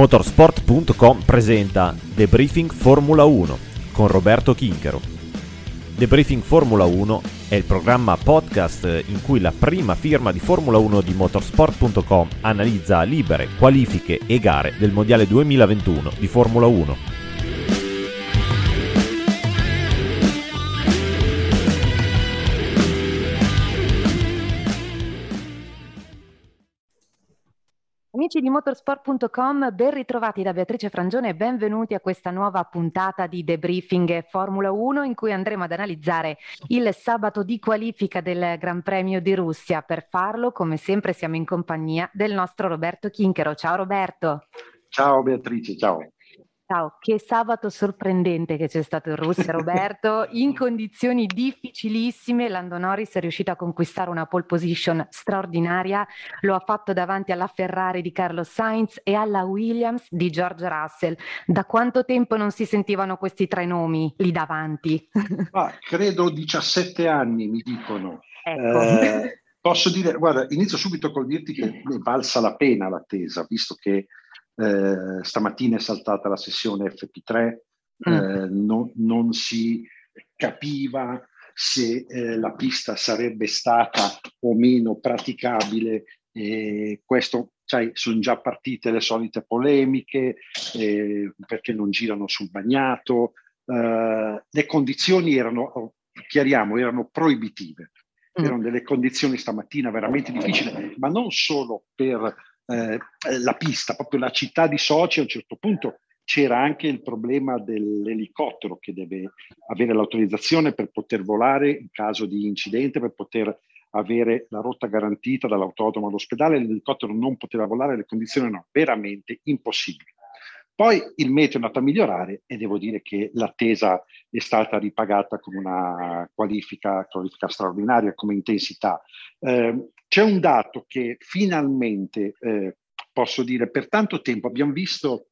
Motorsport.com presenta Debriefing Formula 1 con Roberto Chinchero. Debriefing Formula 1 è il programma podcast in cui la prima firma di Formula 1 di Motorsport.com analizza libere, qualifiche e gare del Mondiale 2021 di Formula 1. Amici di motorsport.com, ben ritrovati da Beatrice Frangione e benvenuti a questa nuova puntata di debriefing Formula 1 in cui andremo ad analizzare il sabato di qualifica del Gran Premio di Russia. Per farlo, come sempre, siamo in compagnia del nostro Roberto Chinchero. Ciao Roberto. Ciao Beatrice, ciao. Ciao, che sabato sorprendente che c'è stato in Russia, Roberto. In condizioni difficilissime, Lando Norris è riuscito a conquistare una pole position straordinaria. Lo ha fatto davanti alla Ferrari di Carlos Sainz e alla Williams di George Russell. Da quanto tempo non si sentivano questi tre nomi lì davanti? Ah, credo 17 anni, mi dicono. Ecco. Eh, posso dire, guarda, inizio subito col dirti che ne valsa la pena l'attesa, visto che eh, stamattina è saltata la sessione FP3, mm. eh, non, non, si capiva se eh, la pista sarebbe stata o meno praticabile. questo, sai, sono già partite le solite polemiche eh, perché non girano sul bagnato. Eh, le condizioni erano, chiariamo, erano proibitive. Mm. Erano delle condizioni stamattina veramente difficili, ma non solo per eh, la pista, proprio la città di Sochi a un certo punto c'era anche il problema dell'elicottero che deve avere l'autorizzazione per poter volare in caso di incidente, per poter avere la rotta garantita dall'autodromo all'ospedale, l'elicottero non poteva volare, le condizioni erano veramente impossibili. Poi il meteo è andato a migliorare e devo dire che l'attesa è stata ripagata con una qualifica, qualifica straordinaria come intensità. Eh, c'è un dato che finalmente eh, posso dire, per tanto tempo abbiamo visto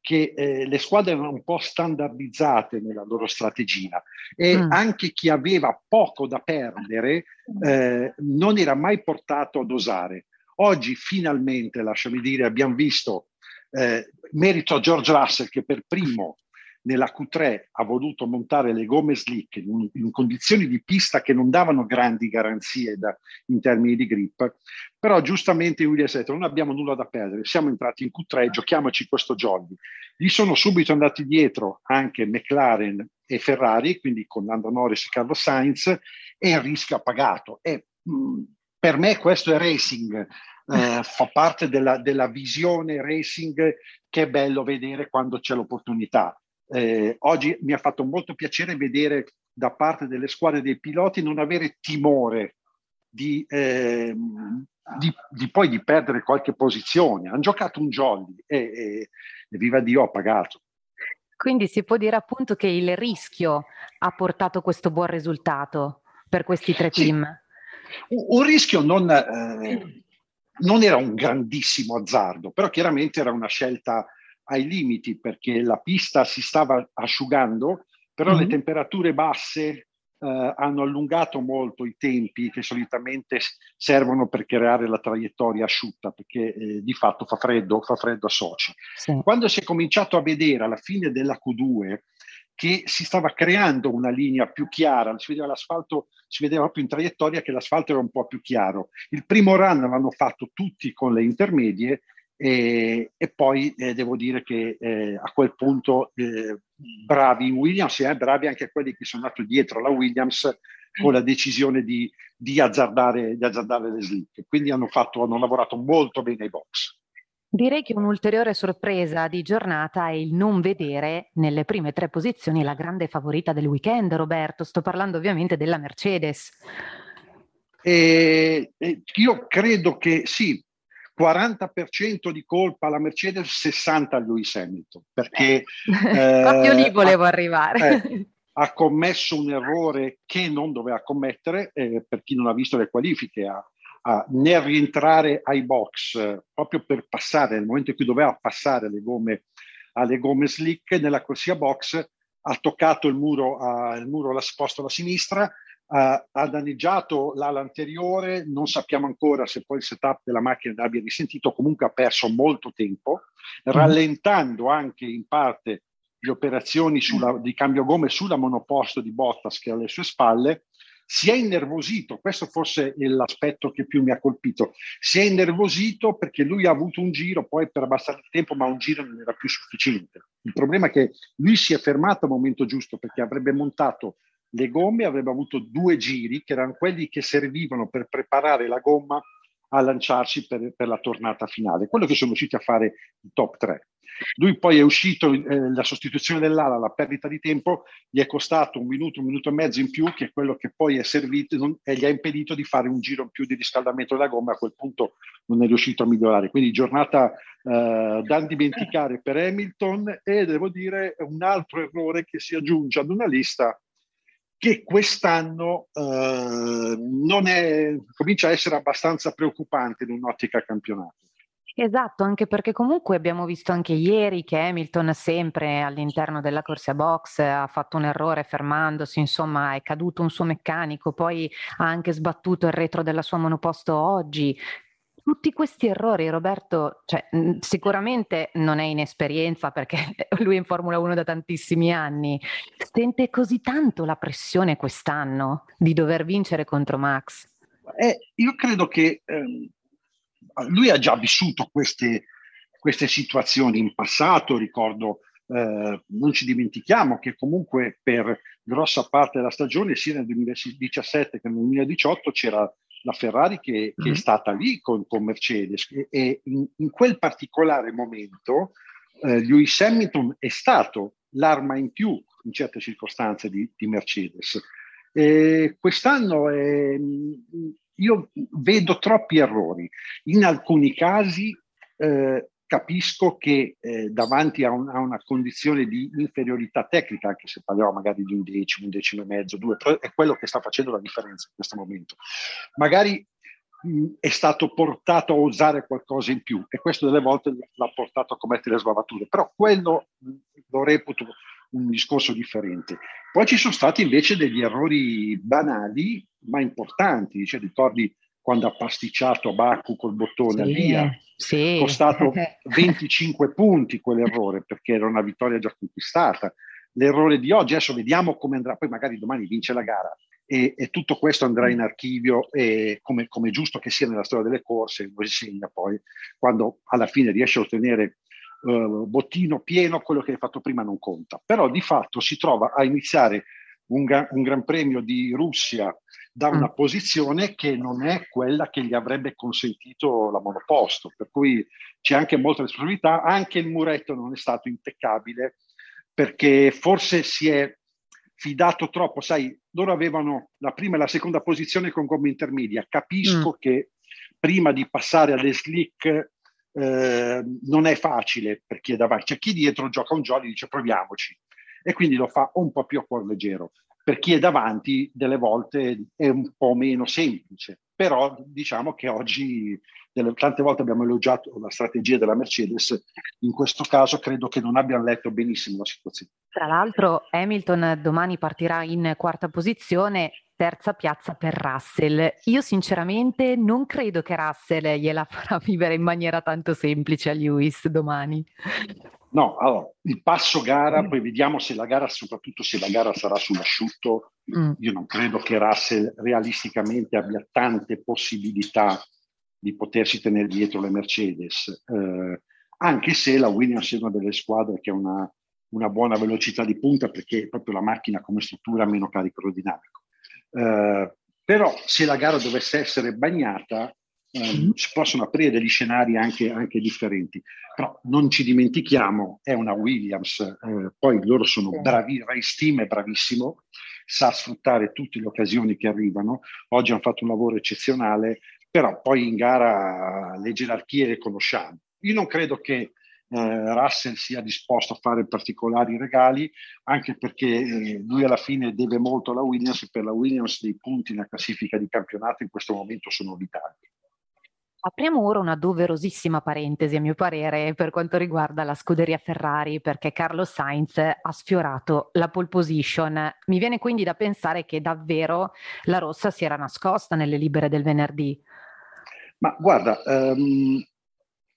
che eh, le squadre erano un po' standardizzate nella loro strategia e mm. anche chi aveva poco da perdere eh, non era mai portato ad osare. Oggi finalmente, lasciami dire, abbiamo visto eh, merito a George Russell che per primo nella Q3 ha voluto montare le gomme slick in, in condizioni di pista che non davano grandi garanzie da, in termini di grip, però giustamente Williams ha detto non abbiamo nulla da perdere, siamo entrati in Q3, giochiamoci questo jolly. Gli sono subito andati dietro anche McLaren e Ferrari, quindi con Lando Norris e Carlos Sainz, e il rischio ha pagato. E, mh, per me questo è racing, eh, fa parte della, della, visione racing che è bello vedere quando c'è l'opportunità. Eh, oggi mi ha fatto molto piacere vedere da parte delle squadre dei piloti non avere timore di, eh, di, di poi di perdere qualche posizione. Hanno giocato un jolly e, e, e viva Dio ha pagato. Quindi si può dire appunto che il rischio ha portato questo buon risultato per questi tre team. Sì. Un, un rischio non, eh, non era un grandissimo azzardo, però chiaramente era una scelta ai limiti perché la pista si stava asciugando, però mm-hmm. le temperature basse eh, hanno allungato molto i tempi che solitamente servono per creare la traiettoria asciutta, perché eh, di fatto fa freddo, fa freddo a Soci. Sì. Quando si è cominciato a vedere alla fine della Q2 che si stava creando una linea più chiara, si vedeva l'asfalto, si vedeva proprio in traiettoria che l'asfalto era un po' più chiaro. Il primo run l'hanno fatto tutti con le intermedie e, e poi eh, devo dire che eh, a quel punto eh, bravi Williams e eh, bravi anche quelli che sono andati dietro la Williams con la decisione di, di, azzardare, di azzardare le slick. Quindi hanno, fatto, hanno lavorato molto bene i box. Direi che un'ulteriore sorpresa di giornata è il non vedere nelle prime tre posizioni la grande favorita del weekend, Roberto. Sto parlando ovviamente della Mercedes. E, e io credo che sì, 40% di colpa alla Mercedes, 60% a Lewis Hamilton, perché... Eh, proprio lì volevo ha, arrivare. Eh, ha commesso un errore che non doveva commettere, eh, per chi non ha visto le qualifiche, ha, a, nel rientrare ai box, eh, proprio per passare, nel momento in cui doveva passare le gomme alle gomme slick, nella corsia box ha toccato il muro, uh, il muro sposto alla sinistra, uh, ha danneggiato l'ala anteriore, non sappiamo ancora se poi il setup della macchina abbia risentito, comunque ha perso molto tempo, mm. rallentando anche in parte le operazioni sulla, di cambio gomme sulla monoposto di Bottas che è alle sue spalle si è innervosito, questo forse è l'aspetto che più mi ha colpito, si è innervosito perché lui ha avuto un giro poi per abbastanza tempo, ma un giro non era più sufficiente. Il problema è che lui si è fermato al momento giusto perché avrebbe montato le gomme, avrebbe avuto due giri che erano quelli che servivano per preparare la gomma a lanciarsi per, per la tornata finale, quello che sono riusciti a fare i top 3. Lui poi è uscito, eh, la sostituzione dell'ala, la perdita di tempo, gli è costato un minuto, un minuto e mezzo in più, che è quello che poi è servito non, e gli ha impedito di fare un giro in più di riscaldamento della gomma, a quel punto non è riuscito a migliorare. Quindi giornata eh, da dimenticare per Hamilton e devo dire un altro errore che si aggiunge ad una lista che quest'anno eh, non è, comincia a essere abbastanza preoccupante in un'ottica campionato. Esatto, anche perché comunque abbiamo visto anche ieri che Hamilton sempre all'interno della corsia box ha fatto un errore fermandosi, insomma è caduto un suo meccanico, poi ha anche sbattuto il retro della sua monoposto oggi. Tutti questi errori, Roberto, cioè, sicuramente non è inesperienza perché lui è in Formula 1 da tantissimi anni, sente così tanto la pressione quest'anno di dover vincere contro Max. Eh, io credo che ehm, lui ha già vissuto queste, queste situazioni in passato, ricordo, eh, non ci dimentichiamo che comunque per grossa parte della stagione, sia nel 2017 che nel 2018, c'era la Ferrari che, che mm-hmm. è stata lì con, con Mercedes e, e in, in, quel particolare momento eh, Lewis Hamilton è stato l'arma in più in certe circostanze di, di Mercedes. E quest'anno è, io vedo troppi errori. In alcuni casi eh, capisco che eh, davanti a, un, a, una condizione di inferiorità tecnica, anche se parliamo magari di un decimo, un decimo e mezzo, due, è quello che sta facendo la differenza in questo momento. Magari mh, è stato portato a usare qualcosa in più e questo delle volte l'ha portato a commettere sbavature, però quello mh, lo reputo un discorso differente. Poi ci sono stati invece degli errori banali ma importanti, cioè ricordi quando ha pasticciato Baku col bottone sì, via, sì. costato 25 punti quell'errore perché era una vittoria già conquistata. L'errore di oggi, adesso vediamo come andrà, poi magari domani vince la gara e, e tutto questo andrà in archivio e come, come giusto che sia nella storia delle corse, lo insegna poi quando alla fine riesce a ottenere uh, bottino pieno, quello che hai fatto prima non conta. Però di fatto si trova a iniziare un, ga- un Gran Premio di Russia da una mm. posizione che non è quella che gli avrebbe consentito la monoposto, per cui c'è anche molta responsabilità, anche il muretto non è stato impeccabile perché forse si è fidato troppo, sai, loro avevano la prima e la seconda posizione con gomme intermedia, capisco mm. che prima di passare alle slick eh, non è facile per chi è davanti, c'è chi dietro gioca un jolly e dice proviamoci e quindi lo fa un po' più a cuor leggero. Per chi è davanti delle volte è un po' meno semplice, però diciamo che oggi delle, tante volte abbiamo elogiato la strategia della Mercedes, in questo caso credo che non abbiano letto benissimo la situazione. Tra l'altro Hamilton domani partirà in quarta posizione terza piazza per Russell. Io sinceramente non credo che Russell gliela farà vivere in maniera tanto semplice a Lewis domani. No, allora, il passo gara, mm. poi vediamo se la gara, soprattutto se la gara sarà sull'asciutto, mm. io non credo che Russell realisticamente abbia tante possibilità di potersi tenere dietro le Mercedes, eh, anche se la Williams è una delle squadre che ha una, una buona velocità di punta perché proprio la macchina come struttura meno carico aerodinamico. Eh, però se la gara dovesse essere bagnata, eh, si possono aprire degli scenari anche, anche, differenti. Però non ci dimentichiamo, è una Williams, eh, poi loro sono bravi, Ray Steam è bravissimo, sa sfruttare tutte le occasioni che arrivano. Oggi hanno fatto un lavoro eccezionale, però poi in gara le gerarchie le conosciamo. Io non credo che eh, Russell sia disposto a fare particolari regali, anche perché eh, lui alla fine deve molto alla Williams e per la Williams dei punti nella classifica di campionato in questo momento sono vitali. Apriamo ora una doverosissima parentesi, a mio parere, per quanto riguarda la scuderia Ferrari, perché Carlos Sainz ha sfiorato la pole position. Mi viene quindi da pensare che davvero la rossa si era nascosta nelle libere del venerdì. Ma guarda, um,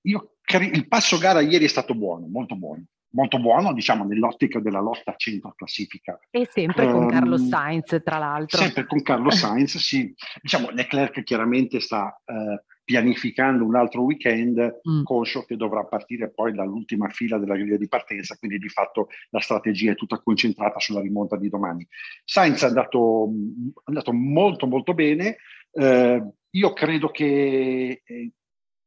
io, il passo gara ieri è stato buono, molto buono molto buono, diciamo, nell'ottica della lotta a centro classifica. E sempre con um, Carlos Sainz, tra l'altro. Sempre con Carlos Sainz, sì. Diciamo, Leclerc chiaramente sta eh, pianificando un altro weekend, mm. conscio che dovrà partire poi dall'ultima fila della griglia di partenza, quindi di fatto la strategia è tutta concentrata sulla rimonta di domani. Sainz è andato, è andato molto molto bene, eh, io credo che eh,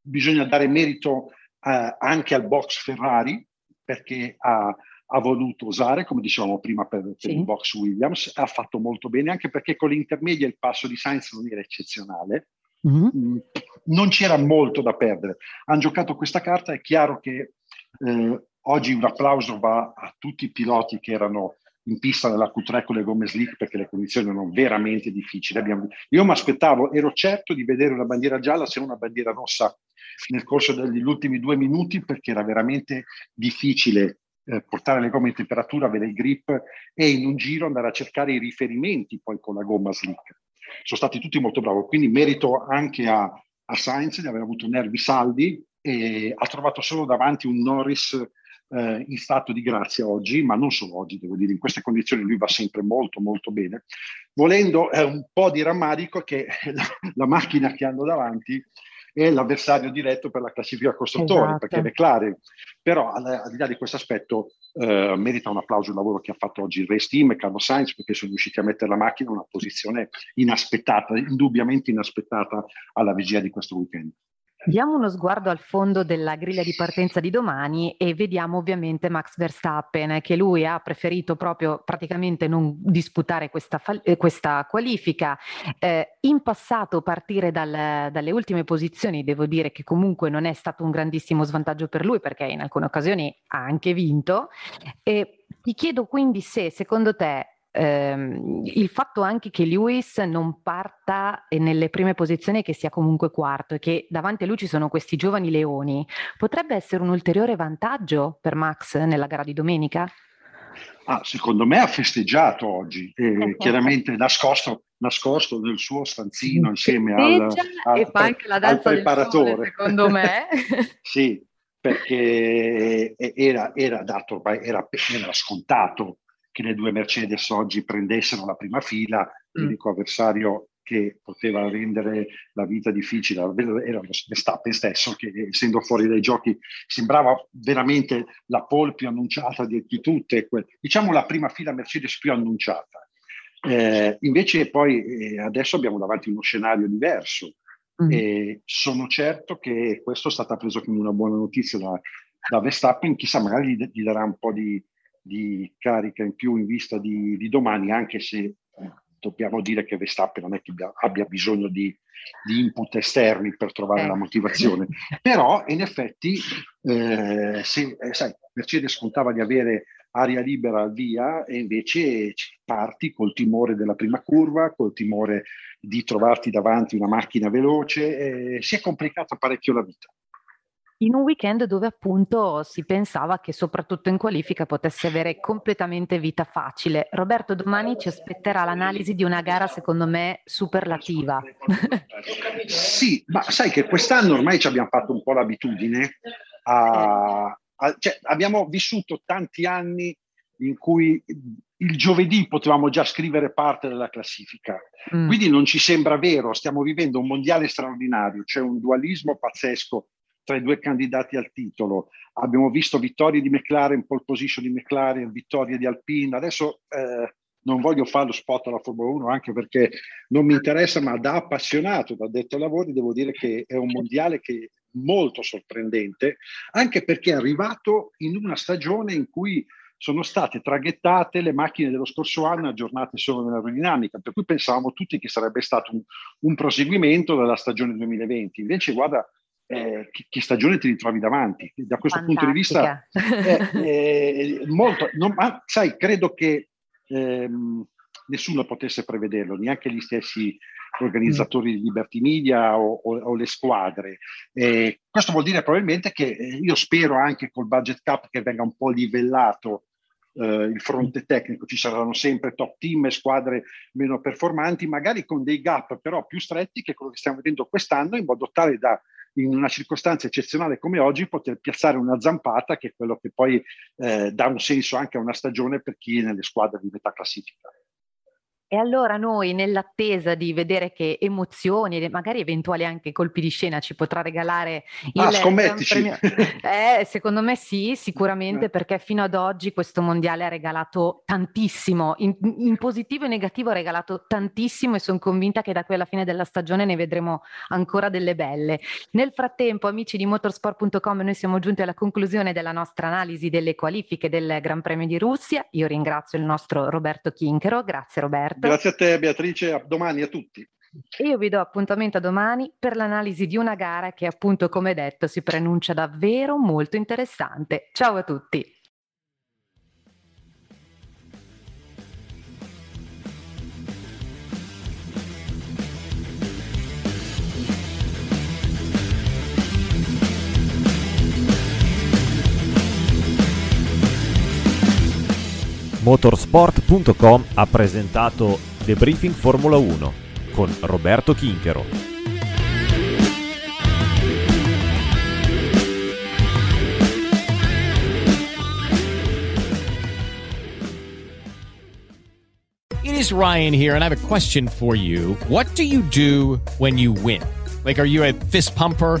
bisogna dare merito eh, anche al box Ferrari, perché ha, ha voluto usare, come dicevamo prima per, per sì. il box Williams, ha fatto molto bene, anche perché con l'intermedia il passo di Sainz non era eccezionale, Mm-hmm. Non c'era molto da perdere. Hanno giocato questa carta, è chiaro che eh, oggi un applauso va a tutti i piloti che erano in pista nella Q3 con le gomme slick perché le condizioni erano veramente difficili. Abbiamo... io mi aspettavo, ero certo di vedere una bandiera gialla se non una bandiera rossa nel corso degli ultimi due minuti perché era veramente difficile eh, portare le gomme in temperatura, avere il grip e in un giro andare a cercare i riferimenti poi con la gomma slick sono stati tutti molto bravi, quindi merito anche a, a Sainz di aver avuto nervi saldi e ha trovato solo davanti un Norris eh, in stato di grazia oggi, ma non solo oggi, devo dire, in queste condizioni lui va sempre molto molto bene, volendo eh, un po' di rammarico che la, la macchina che hanno davanti è l'avversario diretto per la classifica costruttori, esatto. perché McLaren, però al, al, di là di questo aspetto eh, merita un applauso il lavoro che ha fatto oggi il race team e Carlo Sainz, perché sono riusciti a mettere la macchina in una posizione inaspettata, indubbiamente inaspettata alla vigilia di questo weekend. Diamo uno sguardo al fondo della griglia di partenza di domani e vediamo ovviamente Max Verstappen che lui ha preferito proprio praticamente non disputare questa, eh, questa qualifica. Eh, in passato partire dal, dalle ultime posizioni, devo dire che comunque non è stato un grandissimo svantaggio per lui perché in alcune occasioni ha anche vinto. E ti chiedo quindi se secondo te ehm, il fatto anche che Lewis non parta nelle prime posizioni e che sia comunque quarto e che davanti a lui ci sono questi giovani leoni, potrebbe essere un ulteriore vantaggio per Max nella gara di domenica? Ah, secondo me ha festeggiato oggi, eh, chiaramente nascosto, nascosto, nel suo stanzino insieme al, al, e fa anche la danza al preparatore. Sole, secondo me. sì, perché era, era dato, era, era scontato che le due Mercedes oggi prendessero la prima fila, mm. l'unico avversario che poteva rendere la vita difficile era Verstappen stesso, che essendo fuori dai giochi sembrava veramente la pole più annunciata di, di tutte, diciamo la prima fila Mercedes più annunciata. Eh, invece poi eh, adesso abbiamo davanti uno scenario diverso mm. e sono certo che questo è stato preso come una buona notizia da, da Verstappen, chissà magari gli, gli darà un po' di, di carica in più in vista di, di domani, anche se eh, dobbiamo dire che Verstappen non è che abbia, bisogno di, di, input esterni per trovare eh. la motivazione, però in effetti eh, se, eh, sai, Mercedes contava di avere aria libera al via e invece parti col timore della prima curva, col timore di trovarti davanti una macchina veloce, si è complicata parecchio la vita in un weekend dove appunto si pensava che soprattutto in qualifica potesse avere completamente vita facile. Roberto, domani ci aspetterà l'analisi di una gara secondo me superlativa. sì, ma sai che quest'anno ormai ci abbiamo fatto un po' l'abitudine a, a cioè, abbiamo vissuto tanti anni in cui il giovedì potevamo già scrivere parte della classifica. Mm. Quindi non ci sembra vero, stiamo vivendo un mondiale straordinario, c'è un dualismo pazzesco tra i due candidati al titolo. Abbiamo visto vittorie di McLaren, pole position di McLaren, vittorie di Alpine. Adesso eh, non voglio fare lo spot alla Formula 1 anche perché non mi interessa, ma da appassionato, da detto lavori, devo dire che è un mondiale che molto sorprendente, anche perché è arrivato in una stagione in cui sono state traghettate le macchine dello scorso anno aggiornate solo nell'aerodinamica, per cui pensavamo tutti che sarebbe stato un, un proseguimento della stagione 2020. Invece, guarda, eh, che, che, stagione ti ritrovi davanti. Da questo Fantastica. punto di vista, eh, eh, molto, non, ma sai, credo che ehm, nessuno potesse prevederlo, neanche gli stessi organizzatori di Liberty Media o, o, o le squadre. Eh, questo vuol dire probabilmente che eh, io spero anche col budget cap che venga un po' livellato eh, il fronte tecnico, ci saranno sempre top team e squadre meno performanti, magari con dei gap però più stretti che quello che stiamo vedendo quest'anno, in modo tale da in una circostanza eccezionale come oggi poter piazzare una zampata che è quello che poi eh, dà un senso anche a una stagione per chi è nelle squadre di metà classifica. E allora noi, nell'attesa di vedere che emozioni e magari eventuali anche colpi di scena ci potrà regalare il ah, scommettici. Eh, secondo me sì, sicuramente, eh. perché fino ad oggi questo mondiale ha regalato tantissimo, in, in positivo e negativo ha regalato tantissimo e sono convinta che da qui alla fine della stagione ne vedremo ancora delle belle. Nel frattempo, amici di motorsport.com, noi siamo giunti alla conclusione della nostra analisi delle qualifiche del Gran Premio di Russia. Io ringrazio il nostro Roberto Chinchero, grazie Roberto. Grazie a te Beatrice, a domani a tutti. Io vi do appuntamento a domani per l'analisi di una gara che appunto come detto si preannuncia davvero molto interessante. Ciao a tutti! Motorsport.com ha presentato Debriefing Formula 1 con Roberto Chinchero. It is Ryan here and I have a question for you. What do you do when you win? Like are you a fist pumper?